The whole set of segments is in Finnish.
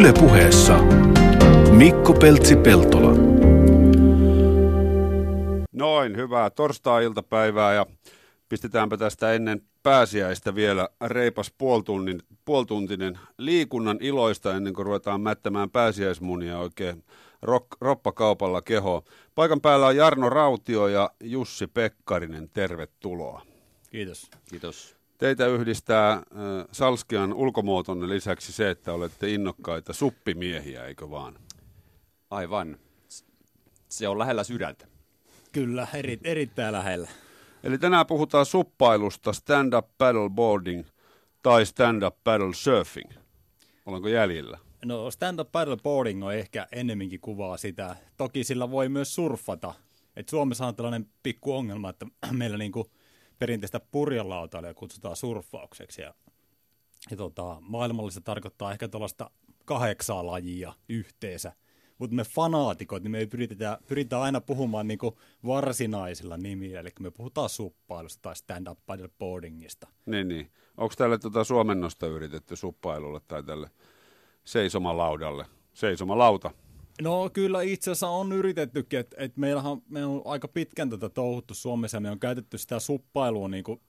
Ylepuheessa Mikko Peltsi-Peltola. Noin, hyvää torstai-iltapäivää ja pistetäänpä tästä ennen pääsiäistä vielä reipas puoltunnin, puoltuntinen liikunnan iloista ennen kuin ruvetaan mättämään pääsiäismunia oikein rock, roppakaupalla keho. Paikan päällä on Jarno Rautio ja Jussi Pekkarinen, tervetuloa. Kiitos. Kiitos. Teitä yhdistää Salskian ulkomuotonne lisäksi se, että olette innokkaita suppimiehiä, eikö vaan? Aivan. Se on lähellä sydäntä. Kyllä, eri, erittäin lähellä. Eli tänään puhutaan suppailusta, stand-up paddleboarding tai stand-up paddle surfing. Olenko jäljellä? No stand-up paddleboarding on ehkä ennemminkin kuvaa sitä. Toki sillä voi myös surfata. Et Suomessa on tällainen pikku ongelma, että meillä niinku perinteistä purjelautailijaa kutsutaan surffaukseksi. Ja, ja tota, maailmallista tarkoittaa ehkä tällaista kahdeksaa lajia yhteensä. Mutta me fanaatikot, niin me pyritään, pyritään aina puhumaan niinku varsinaisilla nimillä, eli me puhutaan suppailusta tai stand-up paddleboardingista. Niin, niin. Onko tälle tuota suomennosta yritetty suppailulle tai tälle seisomalaudalle? Seisomalauta. No kyllä itse asiassa on yritettykin, että et meillähän me on aika pitkän tätä touhuttu Suomessa ja me on käytetty sitä suppailua niin, kuin,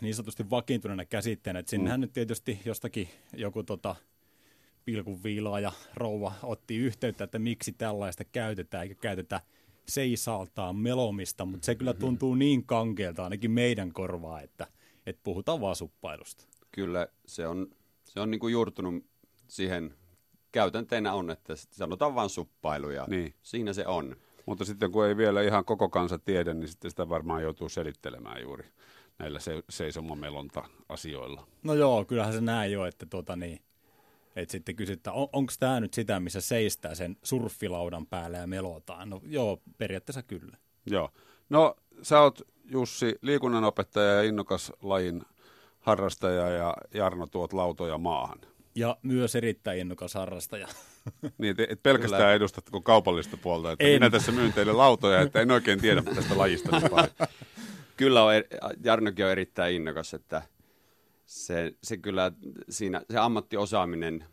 niin sanotusti vakiintuneena käsitteenä. Että sinnehän mm. nyt tietysti jostakin joku tota, pilkunviilaaja rouva otti yhteyttä, että miksi tällaista käytetään eikä käytetä seisaltaan melomista, mutta se kyllä tuntuu niin kankeelta ainakin meidän korvaa, että, että puhutaan vaan suppailusta. Kyllä, se on, se on niin kuin juurtunut siihen käytänteenä on, että sanotaan vain suppailu ja niin. siinä se on. Mutta sitten kun ei vielä ihan koko kansa tiedä, niin sitten sitä varmaan joutuu selittelemään juuri näillä se, seisomamelonta asioilla. No joo, kyllähän se näin jo, että tota niin, että sitten kysytään, on, onko tämä nyt sitä, missä seistää sen surffilaudan päällä ja melotaan? No joo, periaatteessa kyllä. Joo. No sä oot Jussi liikunnanopettaja ja innokas lajin harrastaja ja Jarno tuot lautoja maahan. Ja myös erittäin innokas harrastaja. Niin, et, et pelkästään Kyllä. edustat kaupallista puolta, että en. minä tässä myyn teille lautoja, että en oikein tiedä tästä lajista niin Kyllä on, Jarnokin on erittäin innokas, että se, se kyllä siinä, se ammattiosaaminen,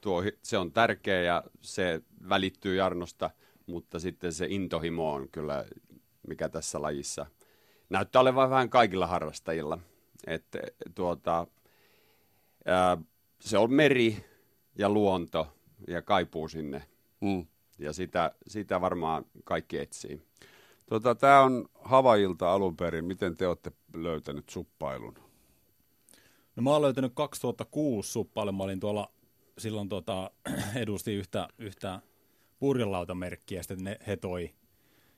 tuo, se on tärkeä ja se välittyy Jarnosta, mutta sitten se intohimo on kyllä, mikä tässä lajissa näyttää olevan vähän kaikilla harrastajilla. Että tuota, ää, se on meri ja luonto ja kaipuu sinne. Mm. Ja sitä, sitä varmaan kaikki etsii. Tota, Tämä on Havajilta alun perin. Miten te olette löytänyt suppailun? No mä oon löytänyt 2006 suppailun. Mä olin tuolla silloin tota, edustin yhtä, yhtä purjelautamerkkiä, ja sitten ne, he toi,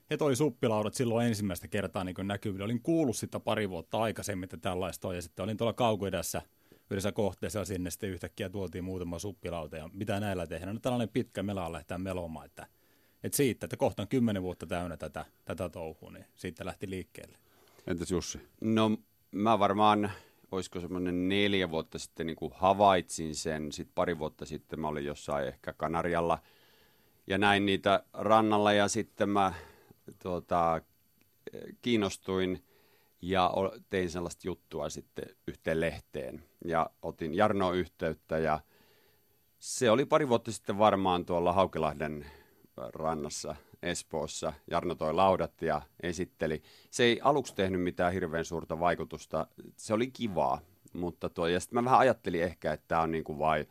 he toi suppilaudat silloin ensimmäistä kertaa niin näkyville. Olin kuullut sitä pari vuotta aikaisemmin, että tällaista on, ja sitten olin tuolla kaukoidässä – yhdessä kohteessa sinne sitten yhtäkkiä tuotiin muutama suppilauta ja mitä näillä tehdään. No tällainen pitkä mela lähtee melomaan, että, että siitä, että kohta on kymmenen vuotta täynnä tätä, tätä touhua, niin siitä lähti liikkeelle. Entäs Jussi? No mä varmaan, olisiko semmoinen neljä vuotta sitten niin kuin havaitsin sen, sitten pari vuotta sitten mä olin jossain ehkä Kanarialla ja näin niitä rannalla ja sitten mä tuota, kiinnostuin – ja tein sellaista juttua sitten yhteen lehteen ja otin Jarno yhteyttä ja se oli pari vuotta sitten varmaan tuolla Haukelahden rannassa Espoossa. Jarno toi laudat ja esitteli. Se ei aluksi tehnyt mitään hirveän suurta vaikutusta. Se oli kivaa, mutta tuo, ja sitten mä vähän ajattelin ehkä, että tämä on niin kuin vai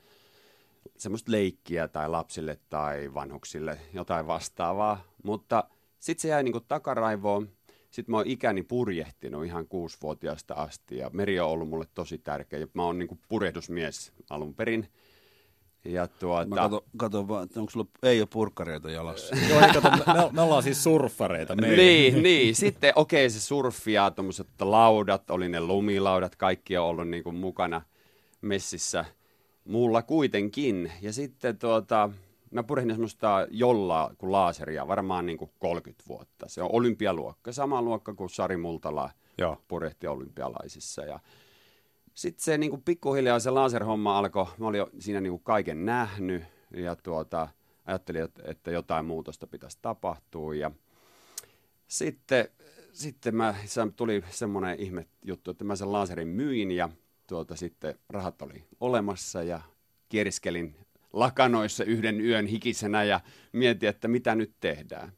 semmoista leikkiä tai lapsille tai vanhuksille, jotain vastaavaa. Mutta sitten se jäi niin kuin takaraivoon sitten mä oon ikäni purjehtinut ihan kuusivuotiaasta asti ja meri on ollut mulle tosi tärkeä. Mä oon niinku purehdusmies alun perin. Ja tuota... Mä kato, kato vaan, että onko sulla ei ole purkkareita jalassa. Joo, ei kato, me, me, ollaan siis surffareita. Me niin, niin, sitten okei okay, se surfi ja tuommoiset laudat, oli ne lumilaudat, kaikki on ollut niinku mukana messissä. Mulla kuitenkin. Ja sitten tuota, mä purjehdin semmoista jolla kuin laaseria varmaan niin kuin 30 vuotta. Se on olympialuokka, sama luokka kuin Sari Multala Joo. purjehti olympialaisissa. Ja sitten se niin kuin pikkuhiljaa se laserhomma alkoi, mä olin jo siinä niin kuin kaiken nähnyt ja tuota, ajattelin, että, että jotain muutosta pitäisi tapahtua. Ja sitten, sitten mä, se tuli semmoinen ihme juttu, että mä sen laserin myin ja tuota, sitten rahat oli olemassa ja kieriskelin lakanoissa yhden yön hikisenä ja mietin, että mitä nyt tehdään.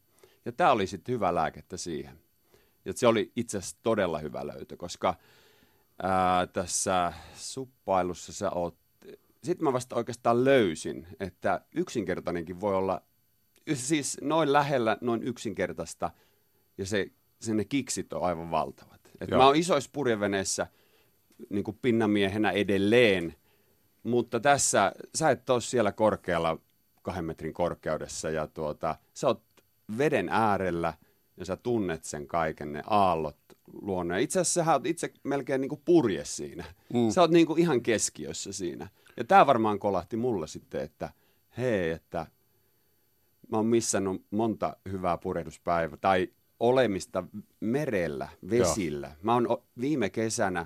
Ja tämä oli sitten hyvä lääkettä siihen. Ja se oli itse asiassa todella hyvä löytö, koska ää, tässä suppailussa sä oot, sitten mä vasta oikeastaan löysin, että yksinkertainenkin voi olla, siis noin lähellä, noin yksinkertaista, ja se, se ne kiksit on aivan valtavat. Et mä oon isoissa purjeveneissä niin kuin pinnamiehenä edelleen, mutta tässä sä et ole siellä korkealla kahden metrin korkeudessa ja tuota, sä oot veden äärellä ja sä tunnet sen kaiken, ne aallot luonne. Itse asiassa sä oot itse melkein niin kuin purje siinä. Mm. Sä oot niin kuin ihan keskiössä siinä. Ja tämä varmaan kolahti mulle sitten, että hei, että mä oon missannut monta hyvää purjehduspäivää tai olemista merellä, vesillä. Joo. Mä oon viime kesänä,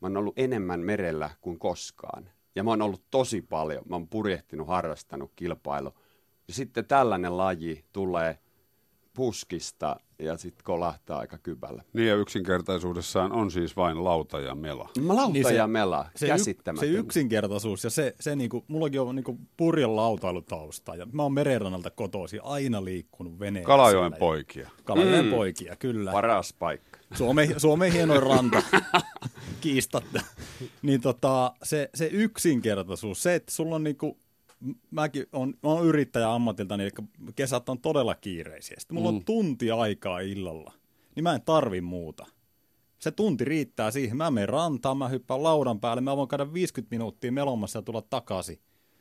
mä oon ollut enemmän merellä kuin koskaan. Ja mä oon ollut tosi paljon, mä oon purjehtinut, harrastanut kilpailu. Ja sitten tällainen laji tulee puskista ja sitten kolahtaa aika kypällä. Niin ja yksinkertaisuudessaan on siis vain lauta ja mela. Lauta niin se, ja mela, se, se yksinkertaisuus ja se, se niinku, mullakin on niinku purjan lautailutausta ja mä oon merenrannalta kotoisin, aina liikkunut veneellä. Kalajoen poikia. Kalajoen mm. poikia, kyllä. Paras paikka. Suomen, Suomen hienoin ranta, kiistatta. niin tota, se, se yksinkertaisuus, se, että sulla on niinku mäkin on, mä oon yrittäjä ammatilta, niin kesät on todella kiireisiä. Sitten mulla mm. on tunti aikaa illalla, niin mä en tarvi muuta. Se tunti riittää siihen. Mä menen rantaan, mä hyppään laudan päälle, mä voin käydä 50 minuuttia melomassa ja tulla takaisin.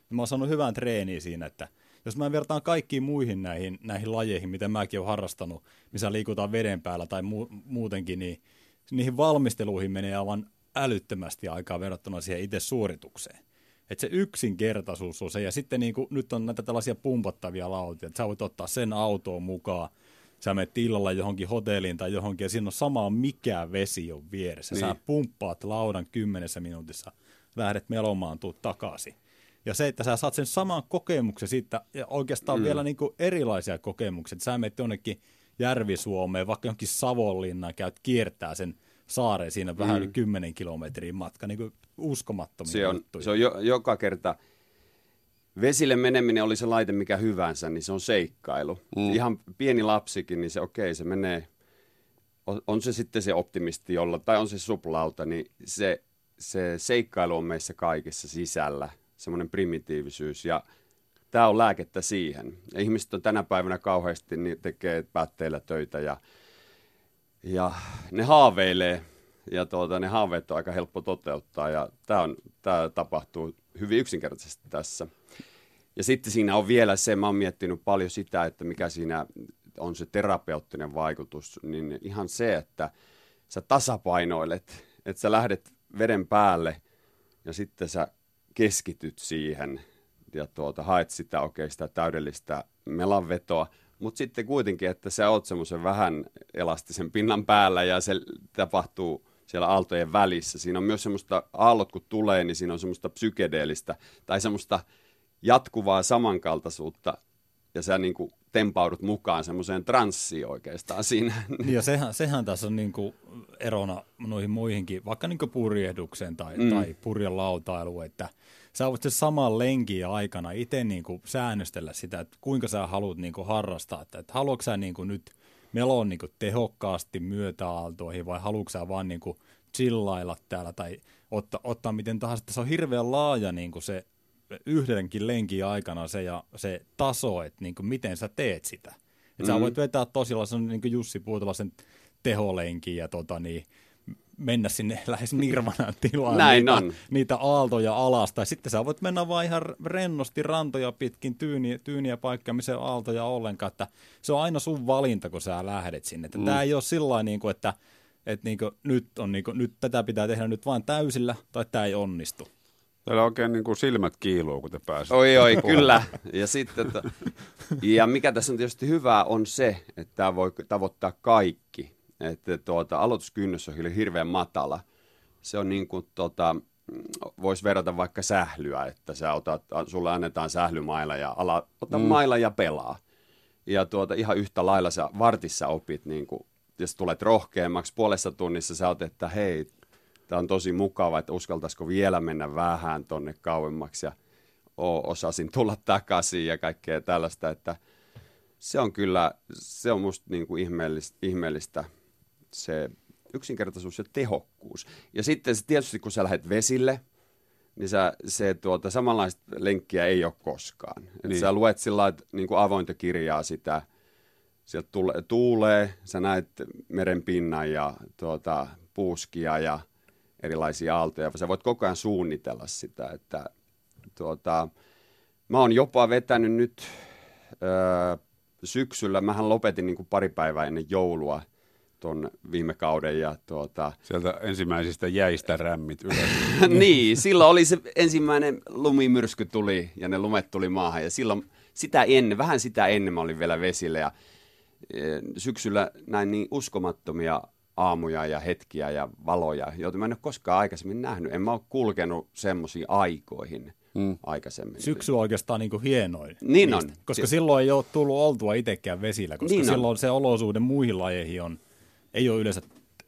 Ja mä oon saanut hyvän treeniä siinä, että jos mä vertaan kaikkiin muihin näihin, näihin lajeihin, miten mäkin olen harrastanut, missä liikutaan veden päällä tai mu- muutenkin, niin niihin valmisteluihin menee aivan älyttömästi aikaa verrattuna siihen itse suoritukseen. Että se yksinkertaisuus on se, ja sitten niin kuin, nyt on näitä tällaisia pumpattavia lautia, että sä voit ottaa sen autoon mukaan, sä menet illalla johonkin hotelliin tai johonkin, ja siinä on sama mikä vesi on vieressä. Niin. Sä pumppaat laudan kymmenessä minuutissa, lähdet melomaan, tuut takaisin. Ja se, että sä saat sen saman kokemuksen siitä, ja oikeastaan mm. vielä niin kuin erilaisia kokemuksia. Että sä menet jonnekin Järvi-Suomeen, vaikka johonkin Savonlinnaan, käyt kiertää sen saareen siinä vähän mm. yli 10 kilometrin matka, niin kuin uskomattomia se on, juttuja. Se on jo, joka kerta, vesille meneminen oli se laite mikä hyvänsä, niin se on seikkailu. Mm. Ihan pieni lapsikin, niin se okei, okay, se menee, on, on se sitten se optimisti jolla, tai on se suplauta, niin se, se seikkailu on meissä kaikessa sisällä, semmoinen primitiivisyys, ja tämä on lääkettä siihen. Ja ihmiset on tänä päivänä kauheasti, niin tekee päätteillä töitä, ja ja ne haaveilee ja tuota, ne haaveet on aika helppo toteuttaa ja tämä, on, tämä tapahtuu hyvin yksinkertaisesti tässä. Ja sitten siinä on vielä se, mä oon miettinyt paljon sitä, että mikä siinä on se terapeuttinen vaikutus, niin ihan se, että sä tasapainoilet, että sä lähdet veden päälle ja sitten sä keskityt siihen ja tuota, haet sitä oikein sitä täydellistä melanvetoa, mutta sitten kuitenkin, että sä oot semmoisen vähän elastisen pinnan päällä ja se tapahtuu siellä aaltojen välissä. Siinä on myös semmoista, aallot kun tulee, niin siinä on semmoista psykedeellistä tai semmoista jatkuvaa samankaltaisuutta ja sä niin kuin tempaudut mukaan semmoiseen transsiin oikeastaan siinä. Ja sehän, sehän tässä on niin kuin erona noihin muihinkin, vaikka niin kuin purjehdukseen tai, mm. tai purjan lautailuun, että – sä voit sen saman lenkin aikana itse niin kuin säännöstellä sitä, että kuinka sä haluat niin kuin harrastaa. Että, että haluatko sä niin kuin nyt meloon niin kuin tehokkaasti myötäaaltoihin vai haluatko sä vaan niin kuin chillailla täällä tai ottaa, ottaa miten tahansa. Se on hirveän laaja niin kuin se yhdenkin lenkin aikana se, ja se taso, että niin kuin miten sä teet sitä. Että mm-hmm. sä voit vetää tosiaan niin kuin Jussi sen teholenkin ja tota niin, mennä sinne lähes nirvanan tilaan Näin niitä, on. niitä aaltoja alasta. Ja sitten sä voit mennä vaan ihan rennosti rantoja pitkin tyyniä, tyyniä paikkaa, missä on aaltoja ollenkaan. Että se on aina sun valinta, kun sä lähdet sinne. Että mm. Tämä ei ole sillä niin kuin, että, että niin kuin, nyt, on, niin kuin, nyt tätä pitää tehdä nyt vain täysillä tai tämä ei onnistu. Täällä oikein niin kuin silmät kiiluu, kun te pääsette. Oi, oi, kyllä. Ja, sitten, että, ja mikä tässä on tietysti hyvää on se, että tämä voi tavoittaa kaikki että tuota, aloituskynnys on hirveän matala. Se on niin kuin, tota, voisi verrata vaikka sählyä, että sä otat, sulle annetaan sählymailla ja ala, ota mm. mailla ja pelaa. Ja tuota, ihan yhtä lailla sä vartissa opit, niin kuin, jos tulet rohkeammaksi puolessa tunnissa, sä oot, että hei, tämä on tosi mukava, että uskaltaisiko vielä mennä vähän tonne kauemmaksi. Ja osasin tulla takaisin ja kaikkea tällaista, että se on kyllä, se on musta niin kuin ihmeellistä, ihmeellistä se yksinkertaisuus ja tehokkuus. Ja sitten se tietysti, kun sä lähdet vesille, niin sä, se tuota, samanlaista lenkkiä ei ole koskaan. Et niin. Sä luet sillä niin kuin avointa kirjaa sitä, sieltä tule, tuulee, sä näet meren pinnan ja tuota, puuskia ja erilaisia aaltoja. Sä voit koko ajan suunnitella sitä, että tuota, mä oon jopa vetänyt nyt öö, syksyllä, mähän lopetin niin kuin pari päivää ennen joulua tuon viime kauden. Ja tuota... Sieltä ensimmäisistä jäistä rämmit ylös. niin, silloin oli se ensimmäinen lumimyrsky tuli ja ne lumet tuli maahan ja silloin sitä ennen, vähän sitä ennen mä olin vielä vesillä ja e, syksyllä näin niin uskomattomia aamuja ja hetkiä ja valoja, joita mä en ole koskaan aikaisemmin nähnyt. En mä ole kulkenut semmoisiin aikoihin mm. aikaisemmin. Syksy on oikeastaan niin kuin hienoin. Niin niistä, on. Koska si- silloin ei ole tullut oltua itsekään vesillä, koska niin silloin on. se olosuuden muihin lajeihin on, ei ole yleensä,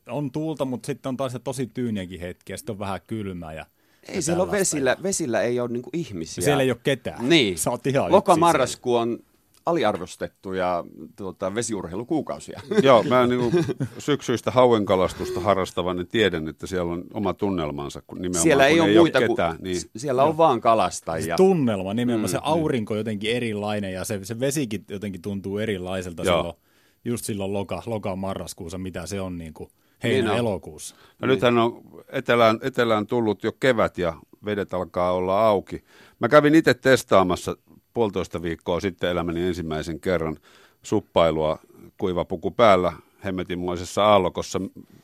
on tuulta, mutta sitten on taas se tosi tyyniäkin hetki ja sitten on vähän kylmää ja ei siellä vesillä, vesillä ei ole niinku ihmisiä. Siellä ei ole ketään. Niin. Sä oot ihan Loka-marraskuu on aliarvostettuja tuota, vesiurheilukuukausia. Joo, mä niin kuin syksyistä hauenkalastusta harrastavan, niin tiedän, että siellä on oma tunnelmansa, kun nimenomaan siellä ei kun ole ei muita ole ketään. Kuin, niin. Siellä on vaan kalastajia. Se tunnelma nimenomaan, mm, se aurinko jotenkin erilainen ja se, se vesikin jotenkin tuntuu erilaiselta Joo. silloin, just silloin loka, loka marraskuussa, mitä se on niin kuin heinä niin elokuussa. No niin. nythän on etelään, etelään tullut jo kevät ja vedet alkaa olla auki. Mä kävin itse testaamassa puolitoista viikkoa sitten elämäni ensimmäisen kerran suppailua kuivapuku päällä hemmetinmoisessa aallokossa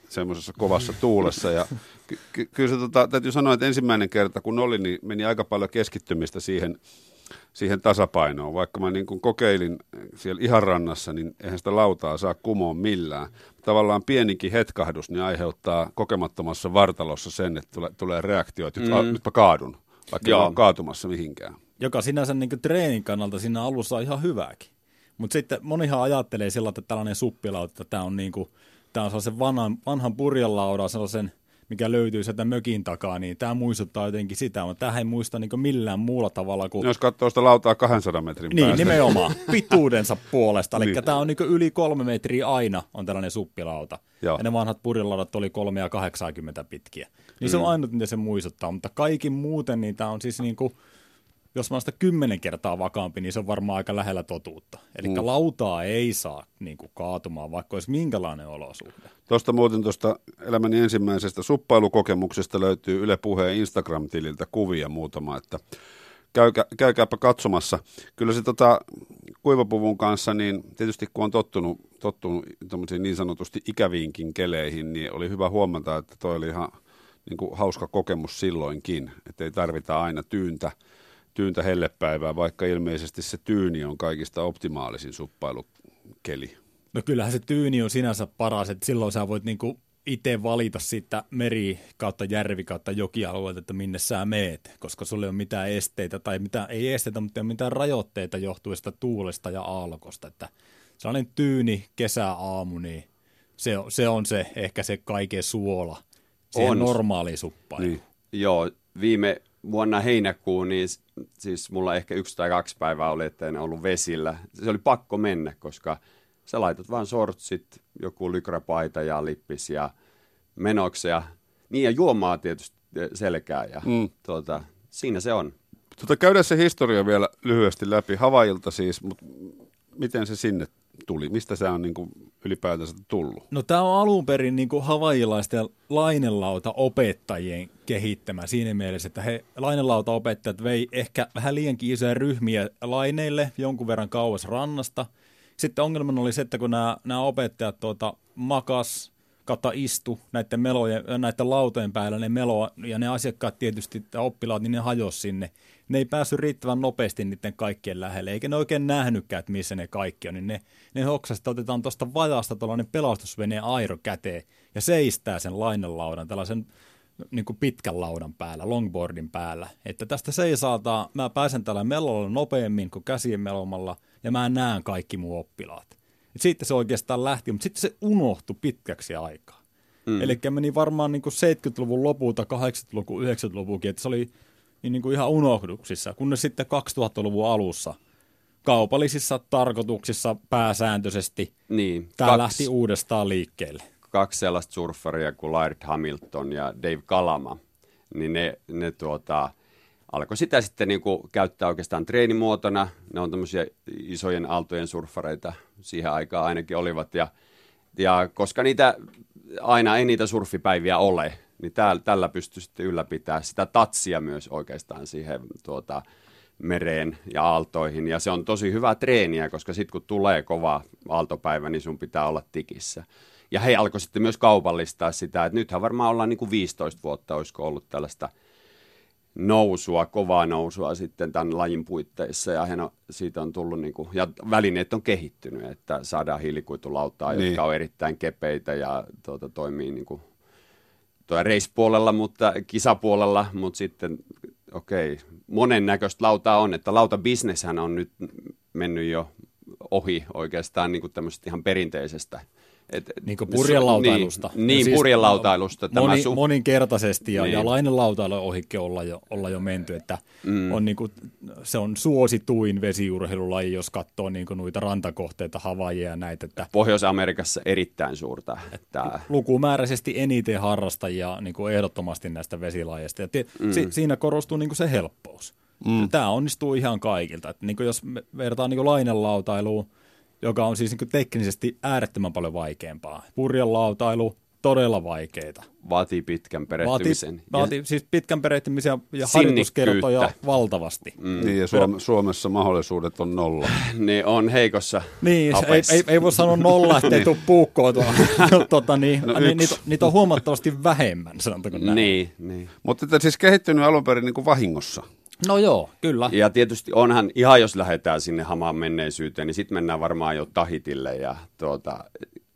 semmoisessa kovassa tuulessa. Ja ky- ky- kyllä se tota, täytyy sanoa, että ensimmäinen kerta kun oli, niin meni aika paljon keskittymistä siihen, siihen tasapainoon. Vaikka mä niin kuin kokeilin siellä ihan rannassa, niin eihän sitä lautaa saa kumoon millään. Tavallaan pienikin hetkahdus niin aiheuttaa kokemattomassa vartalossa sen, että tulee, tulee reaktio, että mm. nyt mä kaadun, vaikka Joo. ole kaatumassa mihinkään joka sinänsä niin kuin treenin kannalta siinä alussa on ihan hyvääkin. Mutta sitten monihan ajattelee sillä, että tällainen suppilauta, että tämä on, niin kuin, tämä on sellaisen vanhan, vanhan purjelaudan, sellaisen, mikä löytyy sieltä mökin takaa, niin tämä muistuttaa jotenkin sitä, mutta tämä ei muista niin millään muulla tavalla kuin... Jos katsoo sitä lautaa 200 metrin Niin, päästä. nimenomaan, pituudensa puolesta. Eli niin. tämä on niin yli kolme metriä aina on tällainen suppilauta. Joo. Ja ne vanhat purjelaudat oli kolme ja 80 pitkiä. Niin mm. se on mm. ainut, mitä se muistuttaa, mutta kaikin muuten niin tämä on siis niin kuin jos mä oon sitä kymmenen kertaa vakaampi, niin se on varmaan aika lähellä totuutta. Eli mm. lautaa ei saa niin kuin, kaatumaan, vaikka olisi minkälainen olosuhde. Tuosta muuten tuosta elämäni ensimmäisestä suppailukokemuksesta löytyy Yle Puheen Instagram-tililtä kuvia muutama, että käykä, käykääpä katsomassa. Kyllä se tota, kuivapuvun kanssa, niin tietysti kun on tottunut, tottunut niin sanotusti ikäviinkin keleihin, niin oli hyvä huomata, että toi oli ihan niin kuin, hauska kokemus silloinkin, että ei tarvita aina tyyntä – tyyntä hellepäivää, vaikka ilmeisesti se tyyni on kaikista optimaalisin suppailukeli. No kyllähän se tyyni on sinänsä paras, että silloin sä voit niinku itse valita siitä meri kautta järvi kautta jokialueelta, että minne sä meet, koska sulle ei ole mitään esteitä, tai mitä, ei esteitä, mutta ei ole mitään rajoitteita johtuen tuulesta ja aallokosta, että sellainen tyyni kesäaamu, niin se, se on se ehkä se kaiken suola siihen on. normaaliin suppailuun. Niin. Joo, viime vuonna heinäkuun, niin siis mulla ehkä yksi tai kaksi päivää oli, että en ollut vesillä. Se oli pakko mennä, koska sä laitat vaan sortsit, joku lykrapaita ja lippis ja menoksia. Niin ja juomaa tietysti selkää ja mm. tuota, siinä se on. Tota, käydään se historia vielä lyhyesti läpi. Havailta siis, mutta miten se sinne tuli? Mistä se on niin kuin ylipäätänsä tullut? No tämä on alun perin niin kuin havailaisten lainelauta opettajien kehittämä siinä mielessä, että he lainelauta opettajat vei ehkä vähän liiankin isoja ryhmiä laineille jonkun verran kauas rannasta. Sitten ongelmana oli se, että kun nämä, nämä opettajat tuota, makas kautta istu näiden, melojen, näiden lautojen päällä, ne meloa, ja ne asiakkaat tietysti, oppilaat, niin ne hajosi sinne ne ei päässyt riittävän nopeasti niiden kaikkien lähelle, eikä ne oikein nähnytkään, että missä ne kaikki on, niin ne, ne hoksasi, että otetaan tuosta vajasta tuollainen pelastusveneen airo käteen ja seistää sen lainelaudan, tällaisen niin kuin pitkän laudan päällä, longboardin päällä, että tästä seisaataan, mä pääsen tällä melolla nopeammin kuin käsien melomalla, ja mä näen kaikki mun oppilaat. Et siitä se oikeastaan lähti, mutta sitten se unohtui pitkäksi aikaa. Mm. Eli meni varmaan niin kuin 70-luvun lopulta, 80-luvun, 90-luvunkin, että se oli niin, niin kuin ihan unohduksissa, kunnes sitten 2000-luvun alussa kaupallisissa tarkoituksissa pääsääntöisesti Niin, tämä kaksi- lähti uudestaan liikkeelle. kaksi sellaista surffaria kuin Laird Hamilton ja Dave Kalama, niin ne, ne tuota, alkoi sitä sitten niin kuin käyttää oikeastaan treenimuotona. Ne on tämmöisiä isojen aaltojen surffareita, siihen aikaan ainakin olivat. Ja, ja koska niitä aina ei niitä surfipäiviä ole, niin täällä, tällä pystyy sitten ylläpitämään sitä tatsia myös oikeastaan siihen tuota, mereen ja aaltoihin. Ja se on tosi hyvää treeniä, koska sitten kun tulee kova aaltopäivä, niin sun pitää olla tikissä. Ja he alkoi sitten myös kaupallistaa sitä, että nythän varmaan ollaan niin kuin 15 vuotta, olisiko ollut tällaista nousua, kovaa nousua sitten tämän lajin puitteissa ja hän on, siitä on tullut, niin kuin, ja välineet on kehittynyt, että saadaan hiilikuitulautaa, niin. jotka on erittäin kepeitä ja tuota, toimii niin kuin, tuo race-puolella, mutta kisapuolella, mutta sitten okei, monen näköistä lautaa on, että lautabisneshän on nyt mennyt jo ohi oikeastaan niin kuin tämmöisestä ihan perinteisestä. Et, Niin kuin purjelautailusta. Niin, niin siis purjelautailusta. Tämä Moni, su- moninkertaisesti ja, Niin. ja lainen lautailu ohikin olla jo, olla jo menty, että mm. on niin kuin, se on suosituin vesiurheilulaji, jos katsoo niin kuin noita rantakohteita, Havajia ja näitä, että Pohjois-Amerikassa erittäin suurta. Että, lukumääräisesti eniten harrastajia niin kuin ehdottomasti näistä vesilajeista. Ja te, mm. si, siinä korostuu niin kuin se helppous. Mm. Tämä onnistuu ihan kaikilta. Että niin kuin jos me vertaan niin kuin lainelautailuun, joka on siis niin kuin teknisesti äärettömän paljon vaikeampaa. Purjelautailu, todella vaikeita. vaatii pitkän Vaatii, perehtymisen. vaatii siis pitkän perehtymisen ja harjoituskertoja valtavasti. Mm. Niin, ja Suom- Suomessa mahdollisuudet on nolla. Ne on heikossa Niin, ei, ei, ei voi sanoa nolla, ettei tule puukkoa tuolla. tota, niin, No no, niin, niitä, niitä on huomattavasti vähemmän, sanotaanko näin. Niin, niin. Mutta että siis kehittynyt alun perin niin kuin vahingossa. No joo, kyllä. Ja tietysti onhan, ihan jos lähdetään sinne hamaan menneisyyteen, niin sitten mennään varmaan jo Tahitille ja tuota,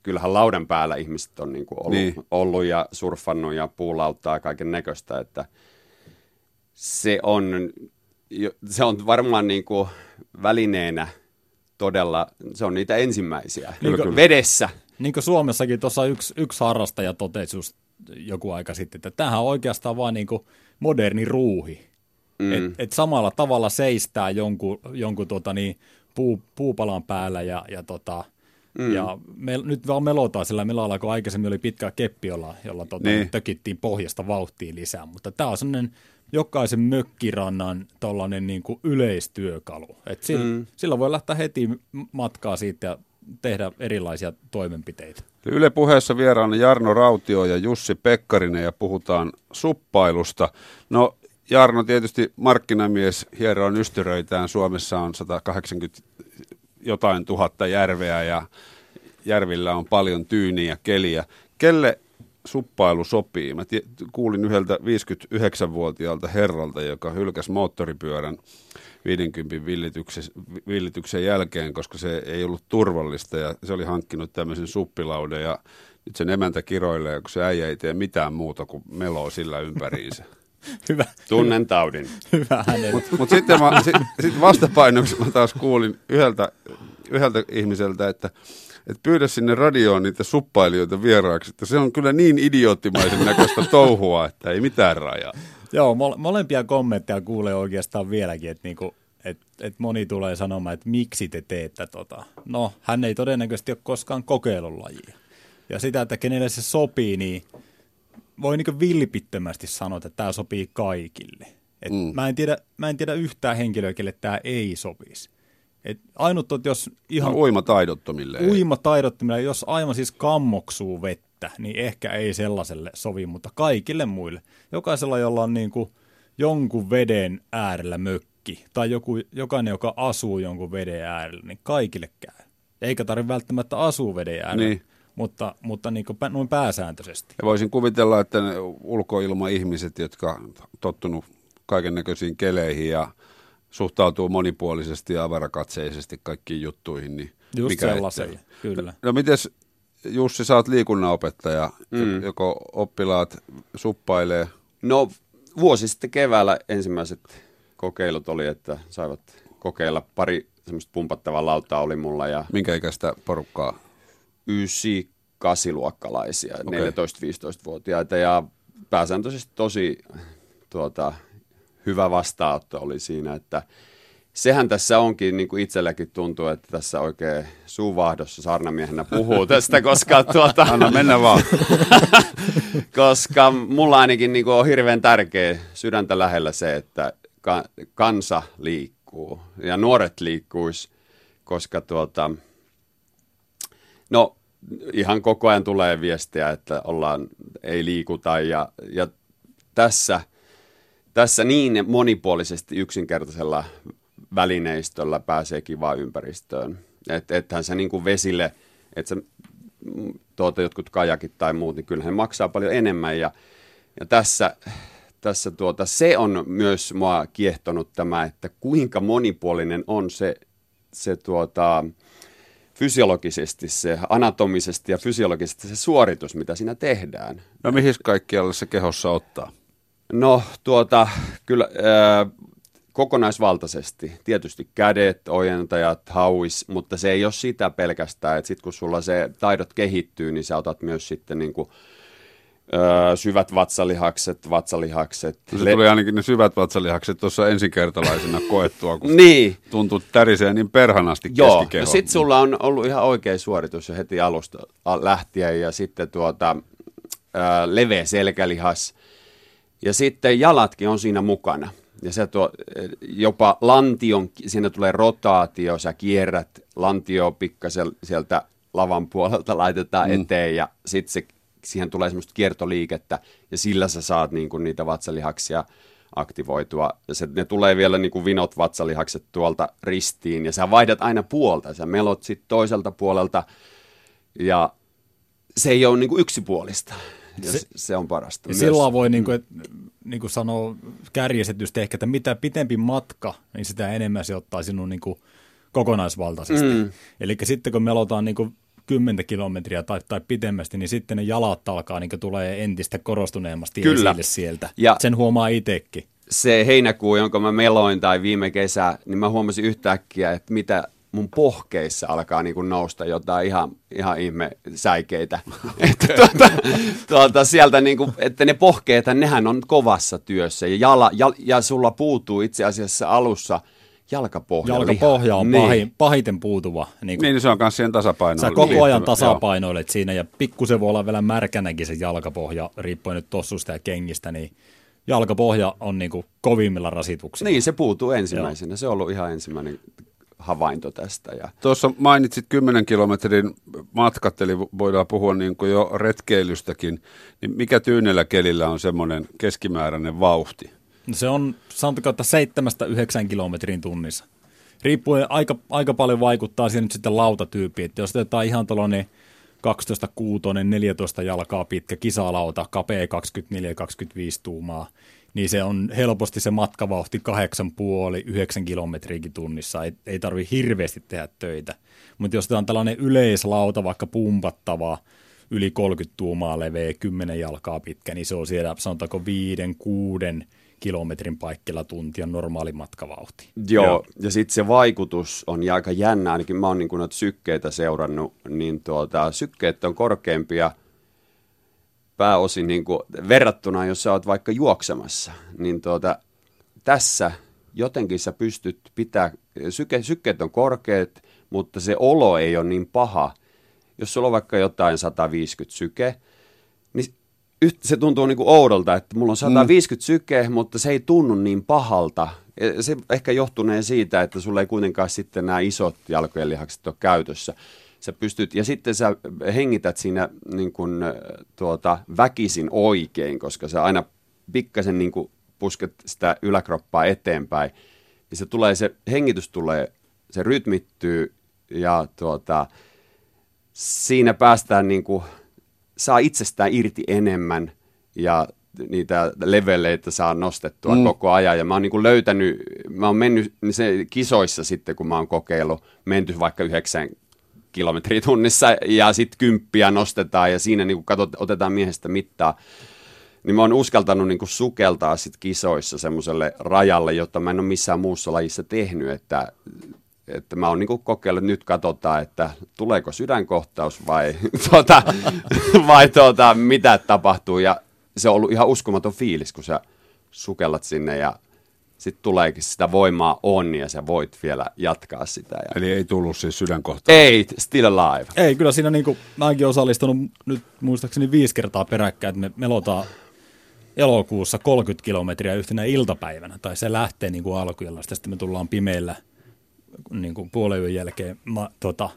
kyllähän laudan päällä ihmiset on niinku ollut, Niin. niin. ollut ja surffannut ja puulauttaa kaiken näköistä, että se on, se on varmaan niinku välineenä todella, se on niitä ensimmäisiä. Kyllä, kyllä. Vedessä. Niin kuin Suomessakin tuossa yksi, yksi harrastaja totesi just joku aika sitten, että tämähän on oikeastaan vaan niin kuin moderni ruuhi. Mm. Et, et samalla tavalla seistää jonkun, jonkun tota niin, puu, puupalan päällä ja, ja, tota, mm. ja me, nyt vaan melotaan sillä melalla, kun aikaisemmin oli pitkä keppi, jolla, jolla tota, Niin. niin. tökittiin pohjasta vauhtia lisää. Mutta tämä on sellainen jokaisen mökkirannan tollainen niin kuin yleistyökalu. Et sillä, mm. sillä voi lähteä heti matkaa siitä ja tehdä erilaisia toimenpiteitä. Yle puheessa vieraana Jarno Rautio ja Jussi Pekkarinen ja puhutaan suppailusta. No Jarno tietysti markkinamies hieroon ystyröitään. Suomessa on 180 jotain tuhatta järveä ja järvillä on paljon tyyniä ja keliä. Kelle suppailu sopii? Mä tie- kuulin yhdeltä 59-vuotiaalta herralta, joka hylkäsi moottoripyörän 50 villityksen, villityksen jälkeen, koska se ei ollut turvallista ja se oli hankkinut tämmöisen suppilauden ja nyt sen emäntä kiroilee, kun se äijä ei tee mitään muuta kuin meloo sillä ympäriinsä. Hyvä, Tunnen taudin. hyvä hänelle. Mutta sitten mä, sit, sit vastapainoksi mä taas kuulin yhdeltä, yhdeltä ihmiseltä, että et pyydä sinne radioon niitä suppailijoita vieraaksi, että se on kyllä niin idioottimaisen näköistä touhua, että ei mitään rajaa. Joo, mole- molempia kommentteja kuulee oikeastaan vieläkin, että niinku, et, et moni tulee sanomaan, että miksi te teette tota. No, hän ei todennäköisesti ole koskaan kokeillut lajia. Ja sitä, että kenelle se sopii, niin voi niinku vilpittömästi sanoa, että tämä sopii kaikille. Et mm. mä, en tiedä, mä en tiedä yhtään henkilöä, kelle tämä ei sopisi. Et ainut on, jos ihan No, uimataidottomille. ei. uima taidottomilla, jos aivan siis kammoksuu vettä, niin ehkä ei sellaiselle sovi, mutta kaikille muille. Jokaisella, jolla on niin kuin jonkun veden äärellä mökki, tai joku, jokainen, joka asuu jonkun veden äärellä, niin kaikille käy. Eikä tarvitse välttämättä asua veden äärellä, Niin. Mutta, mutta niin kuin noin pääsääntöisesti. Ja voisin kuvitella, että ne ulkoilmaihmiset, jotka on tottunut kaiken näköisiin keleihin ja suhtautuu monipuolisesti ja avarakatseisesti kaikkiin juttuihin, niin Just mikä sellaisia, ettei. kyllä. No mites Jussi, sä oot liikunnanopettaja, mm. joko oppilaat suppailee, No vuosi sitten keväällä ensimmäiset kokeilut oli, että saivat kokeilla pari semmoista pumpattavaa lautaa oli mulla ja minkä ikäistä porukkaa? 9-8-luokkalaisia, Okei. okay. 14-15-vuotiaita ja pääsääntöisesti tosi tuota, hyvä vastaanotto oli siinä, että sehän tässä onkin, niin kuin itselläkin tuntuu, että tässä oikein suuvahdossa saarnamiehenä puhuu tästä, koska tuota... Anna mennä vaan. koska mulla ainakin niin kuin on hirveän tärkeä sydäntä lähellä se, että ka- kansa liikkuu ja nuoret liikkuis, koska tuota, no ihan koko ajan tulee viestiä, että ollaan, ei liikuta ja, ja tässä, tässä niin monipuolisesti yksinkertaisella välineistöllä pääsee kivaan ympäristöön. Että ethän se niin kuin vesille, että se tuota, jotkut kajakit tai muut, niin kyllähän maksaa paljon enemmän. Ja, ja tässä, tässä tuota, se on myös mua kiehtonut tämä, että kuinka monipuolinen on se, se tuota, fysiologisesti, se anatomisesti ja fysiologisesti se suoritus, mitä siinä tehdään. No mihin kaikkialle se kehossa ottaa? No tuota, kyllä ää, kokonaisvaltaisesti. Tietysti kädet, ojentajat, hauis, mutta se ei ole sitä pelkästään, että sitten kun sulla se taidot kehittyy, niin sä otat myös sitten niin kuin, öö, syvät vatsalihakset, vatsalihakset. No se tuli ainakin ne syvät vatsalihakset tuossa ensikertalaisena koettua, kun niin. tuntuu tärisee niin perhanasti Joo, keskikeho. no sitten sulla on ollut ihan oikea suoritus jo heti alusta lähtien ja sitten tuota, öö, leveä selkälihas ja sitten jalatkin on siinä mukana. Ja se tuo, jopa lantion, siinä tulee rotaatio, sä kierrät lantio pikkasen sieltä lavan puolelta laitetaan mm. eteen ja sitten se, siihen tulee semmoista kiertoliikettä ja sillä sä saat niin kuin niitä vatsalihaksia aktivoitua. Ja se, ne tulee vielä niin kuin vinot vatsalihakset tuolta ristiin ja sä vaihdat aina puolta. Sä melot sitten toiselta puolelta ja se ei ole niin kuin yksipuolista. Ja se, se on parasta. Ja silloin voi niin kuin, et, niin kuin sanoa kärjestetysti ehkä, että mitä pitempi matka, niin sitä enemmän se ottaa sinun niin kuin kokonaisvaltaisesti. Mm. Eli sitten kun melotaan niin kuin 10 kilometriä tai, tai pitemmästi, niin sitten ne jalat alkaa niin tulee entistä korostuneemmasti Kyllä. esille sieltä. Ja Sen huomaa itsekin. Se heinäkuu, jonka mä meloin tai viime kesä, niin mä huomasin yhtäkkiä, että mitä mun pohkeissa alkaa niin kuin nousta jotain ihan, ihan ihme säikeitä. että tuota, tuota, sieltä niin kuin, että ne pohkeet, nehän on kovassa työssä ja, jala, ja, ja sulla puutuu itse asiassa alussa jalkapohja. Jalkapohja on niin. pahin, pahiten puutuva. Niin, kuin, niin se on myös siihen tasapainoon. Sä koko ajan tasapainoilet joo. siinä ja pikkusen voi olla vielä märkänäkin se jalkapohja, riippuen nyt tossusta ja kengistä, niin jalkapohja on niin kuin kovimmilla rasituksilla. Niin, se puutuu ensimmäisenä. Joo. Se on ollut ihan ensimmäinen havainto tästä. Ja... Tuossa mainitsit 10 kilometrin matkat, eli voidaan puhua niin kuin jo retkeilystäkin. Niin mikä tyynellä kelillä on semmoinen keskimääräinen vauhti? Se on, sanotaanko, että 7-9 kilometrin tunnissa. Riippuen, aika, aika paljon vaikuttaa siihen nyt sitten lautatyyppi, että jos otetaan ihan tuollainen 12 kuutonen, 14 jalkaa pitkä kisalauta, kapea 24-25 tuumaa, niin se on helposti se matkavauhti 8,5-9 kilometriäkin tunnissa. Ei, ei tarvi hirveästi tehdä töitä. Mutta jos tämä on tällainen yleislauta, vaikka pumpattava, yli 30 tuumaa leveä, 10 jalkaa pitkä, niin se on siellä sanotaanko 5-6 kilometrin paikkilla tuntia normaali matkavauhti. Joo, Joo. ja sitten se vaikutus on aika jännä, ainakin mä oon niin noita sykkeitä seurannut, niin tuota, sykkeet on korkeampia – pääosin niin kuin verrattuna, jos sä oot vaikka juoksemassa, niin tuota, tässä jotenkin sä pystyt pitää, syke, sykkeet on korkeat, mutta se olo ei ole niin paha. Jos sulla on vaikka jotain 150 syke, se tuntuu niin kuin oudolta, että mulla on 150 mm. syke, mutta se ei tunnu niin pahalta. Se ehkä johtunee siitä, että sulla ei kuitenkaan sitten nämä isot jalkojen lihakset ole käytössä sä pystyt, ja sitten sä hengität siinä niin kun, tuota, väkisin oikein, koska sä aina pikkasen niin pusket sitä yläkroppaa eteenpäin, niin se tulee, se hengitys tulee, se rytmittyy, ja tuota, siinä päästään niin kuin, saa itsestään irti enemmän, ja niitä leveleitä saa nostettua mm. koko ajan. Ja mä oon niin löytänyt, mä oon mennyt se kisoissa sitten, kun mä oon kokeillut, menty vaikka yhdeksän kilometriä tunnissa ja sitten kymppiä nostetaan ja siinä niin katsot, otetaan miehestä mittaa. Niin mä oon uskaltanut niin sukeltaa sit kisoissa semmoiselle rajalle, jota mä en ole missään muussa lajissa tehnyt, että että mä oon niin kokeillut, että nyt katsotaan, että tuleeko sydänkohtaus vai, tuota, vai tuota, mitä tapahtuu. Ja se on ollut ihan uskomaton fiilis, kun sä sukellat sinne ja sitten tuleekin sitä voimaa on ja sä voit vielä jatkaa sitä. Ja... Eli ei tullut siis sydänkohtaa. Ei, still alive. Ei, kyllä siinä niin kuin, mäkin osallistunut nyt muistaakseni viisi kertaa peräkkäin, että me melotaan elokuussa 30 kilometriä yhtenä iltapäivänä, tai se lähtee niin kuin alkujalla, sitten me tullaan pimeillä niin kuin puolen yön jälkeen ma, tota,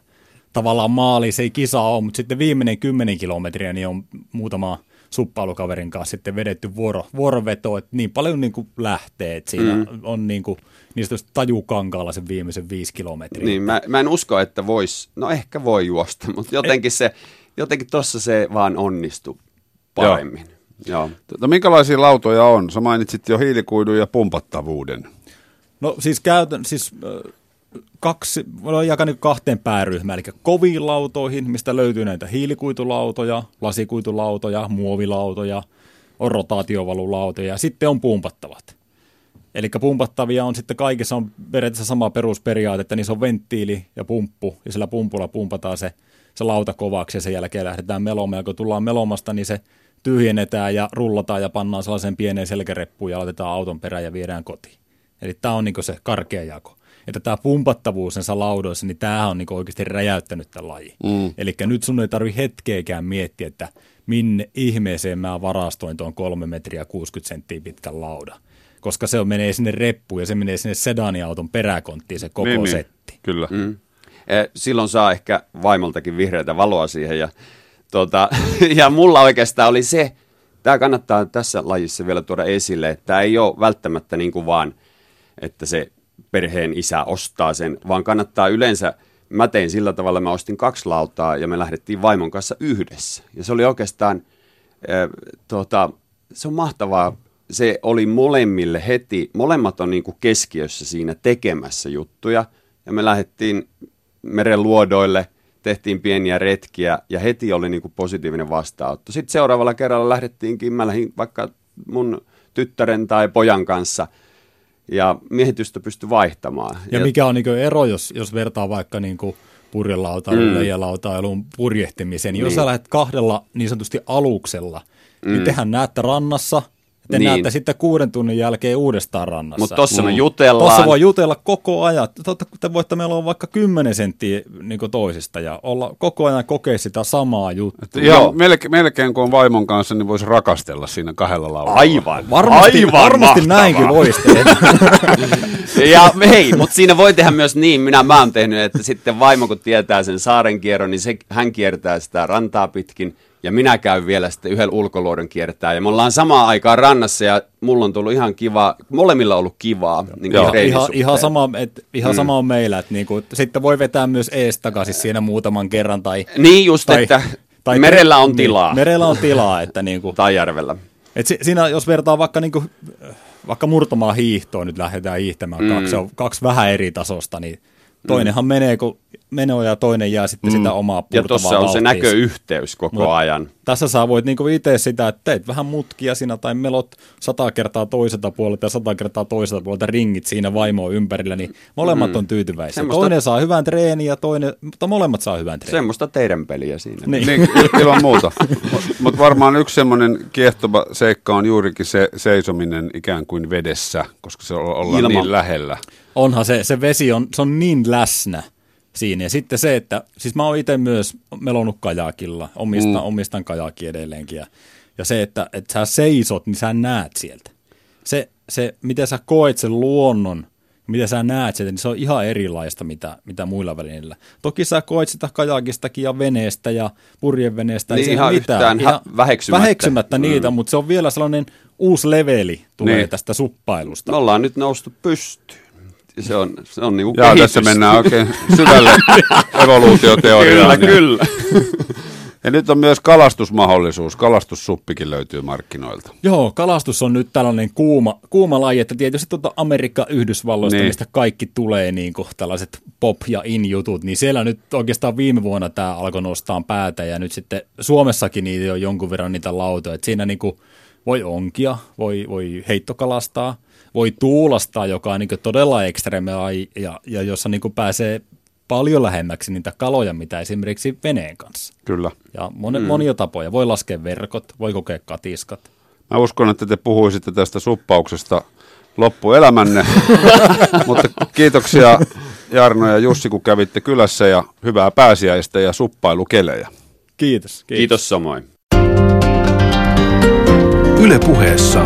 tavallaan maali, se ei kisa ole, mutta sitten viimeinen 10 kilometriä niin on muutama suppailukaverin kanssa sitten vedetty vuoro, vuoroveto, että niin paljon niin kuin lähtee, että siinä mm. on niin kuin, niistä tajukankaalla sen viimeisen viisi kilometriä. Niin, mä, mä en usko, että vois, no ehkä voi juosta, mutta jotenkin se, jotenkin tossa se vaan onnistuu paremmin. Joo. Joo. Tota, minkälaisia lautoja on? Sä mainitsit jo hiilikuidun ja pumpattavuuden. No siis käytän, siis kaksi, voidaan jakaa niin kahteen pääryhmään, eli koviin lautoihin, mistä löytyy näitä hiilikuitulautoja, lasikuitulautoja, muovilautoja, on rotaatiovalulautoja ja sitten on pumpattavat. Eli pumpattavia on sitten kaikissa on periaatteessa sama perusperiaate, että niissä on venttiili ja pumppu, ja sillä pumpulla pumpataan se, se lauta kovaksi ja sen jälkeen lähdetään melomaan. Ja kun tullaan melomasta, niin se tyhjennetään ja rullataan ja pannaan sellaisen pieneen selkäreppuun ja laitetaan auton perään ja viedään kotiin. Eli tämä on niin se karkea jako että tämä pumpattavuus näissä laudoissa, niin tämä on niin oikeasti räjäyttänyt tämän laji. Mm. Eli nyt sun ei tarvi hetkeäkään miettiä, että minne ihmeeseen mä varastoin tuon 3 metriä 60 senttiä pitkän lauda. Koska se on, menee sinne reppuun ja se menee sinne sedaniauton peräkonttiin se koko niin, niin. setti. Niin, kyllä. Mm. Eh, silloin saa ehkä vaimoltakin vihreätä valoa siihen ja, tuota, ja mulla oikeastaan oli se, tämä kannattaa tässä lajissa vielä tuoda esille, että tämä ei ole välttämättä niin kuin vaan, että se perheen isä ostaa sen, vaan kannattaa yleensä, mä tein sillä tavalla, mä ostin kaksi lautaa ja me lähdettiin vaimon kanssa yhdessä. Ja se oli oikeastaan, äh, tuota, se on mahtavaa, se oli molemmille heti, molemmat on niin kuin keskiössä siinä tekemässä juttuja ja me lähdettiin meren luodoille, tehtiin pieniä retkiä ja heti oli niin kuin positiivinen vastaanotto. Sitten seuraavalla kerralla lähdettiinkin, mä lähdin vaikka mun tyttären tai pojan kanssa – ja miehitystä pystyy vaihtamaan. Ja, ja mikä on niin ero, jos, jos vertaa vaikka niin purjelautailun, mm. leijalautailun purjehtimiseen, niin, niin jos sä lähdet kahdella niin sanotusti aluksella, niin mm. niin tehän näette rannassa – te niin. näette sitten kuuden tunnin jälkeen uudestaan rannassa. Mutta tuossa me mm. jutellaan. Tuossa voi jutella koko ajan. Totta, te voitte meillä on vaikka 10 senttiä niin toisesta ja olla koko ajan kokea sitä samaa juttua. Joo, melkein, melkein kun on vaimon kanssa, niin voisi rakastella siinä kahdella laulalla. Aivan. Varmasti, Aivan varmasti näinkin voisi Ja hei, mutta siinä voi tehdä myös niin, minä mä oon tehnyt, että sitten vaimo kun tietää sen saaren kierron, niin se, hän kiertää sitä rantaa pitkin – ja minä käyn vielä sitten yhden ulkoluodon kiertää. Ja me ollaan samaan aikaan rannassa ja mulla on tullut ihan kiva, molemmilla on ollut kivaa. Niin Joo. Ihan, ihan, sama, et, ihan mm. sama on meillä, että niinku, sitten voi vetää myös ees takaisin siinä muutaman kerran. Tai, niin just, tai, että tai, merellä on niin, tilaa. Merellä on tilaa. Että niinku, tai järvellä. Et si, siinä jos vertaa vaikka niinku, vaikka murtamaan hiihtoon, nyt lähdetään hiihtämään, mm. kaksi, kaksi vähän eri tasosta, niin toinenhan mm. menee, kun menoa ja toinen jää sitten mm. sitä omaa purtavaa Ja tuossa on se näköyhteys koko Mut ajan. Tässä saa voit niinku itse sitä, että teet vähän mutkia siinä tai melot sata kertaa toiselta puolelta ja sata kertaa toiselta puolelta ringit siinä vaimoa ympärillä, niin molemmat mm. on tyytyväisiä. Semmosta... Toinen saa hyvän treeni ja toinen, mutta molemmat saa hyvän treeni. Semmoista teidän peliä siinä. Niin, niin ilman muuta. Mutta mut varmaan yksi semmoinen kiehtova seikka on juurikin se seisominen ikään kuin vedessä, koska se ollaan Ilman. niin lähellä. Onhan se, se vesi on, se on niin läsnä siinä. Ja sitten se, että siis mä oon itse myös melonut kajakilla, omistan, mm. omistan kajaki edelleenkin. Ja, ja se, että, että sä seisot, niin sä näet sieltä. Se, se, miten sä koet sen luonnon, mitä sä näet sieltä, niin se on ihan erilaista, mitä, mitä muilla välineillä. Toki sä koet sitä kajakistakin ja veneestä ja purjeveneestä. Niin ei ihan mitään. yhtään ihan väheksymättä. väheksymättä niitä, mm. mutta se on vielä sellainen uusi leveli tulee niin. tästä suppailusta. Me ollaan nyt noustu pystyyn se on, se on niinku Jaa, tässä mennään oikein syvälle evoluutioteoriaan. kyllä, kyllä. Ja nyt on myös kalastusmahdollisuus. Kalastussuppikin löytyy markkinoilta. Joo, kalastus on nyt tällainen kuuma, kuuma laji, että tietysti tuota Amerikka Yhdysvalloista, niin. mistä kaikki tulee niin kuin tällaiset pop- ja in-jutut, niin siellä nyt oikeastaan viime vuonna tämä alkoi nostaa päätä ja nyt sitten Suomessakin niitä on jonkun verran niitä lautoja. Että siinä niin kuin voi onkia, voi, voi heittokalastaa – voi tuulastaa, joka on niin todella ekstreme ja, ja jossa niin pääsee paljon lähemmäksi niitä kaloja, mitä esimerkiksi veneen kanssa. Kyllä. Ja monen, mm. monia tapoja. Voi laskea verkot, voi kokea katiskat. Mä uskon, että te puhuisitte tästä suppauksesta loppuelämänne. Mutta kiitoksia Jarno ja Jussi, kun kävitte kylässä ja hyvää pääsiäistä ja suppailukelejä. Kiitos. Kiitos, Kiitos samoin. Yle puheessa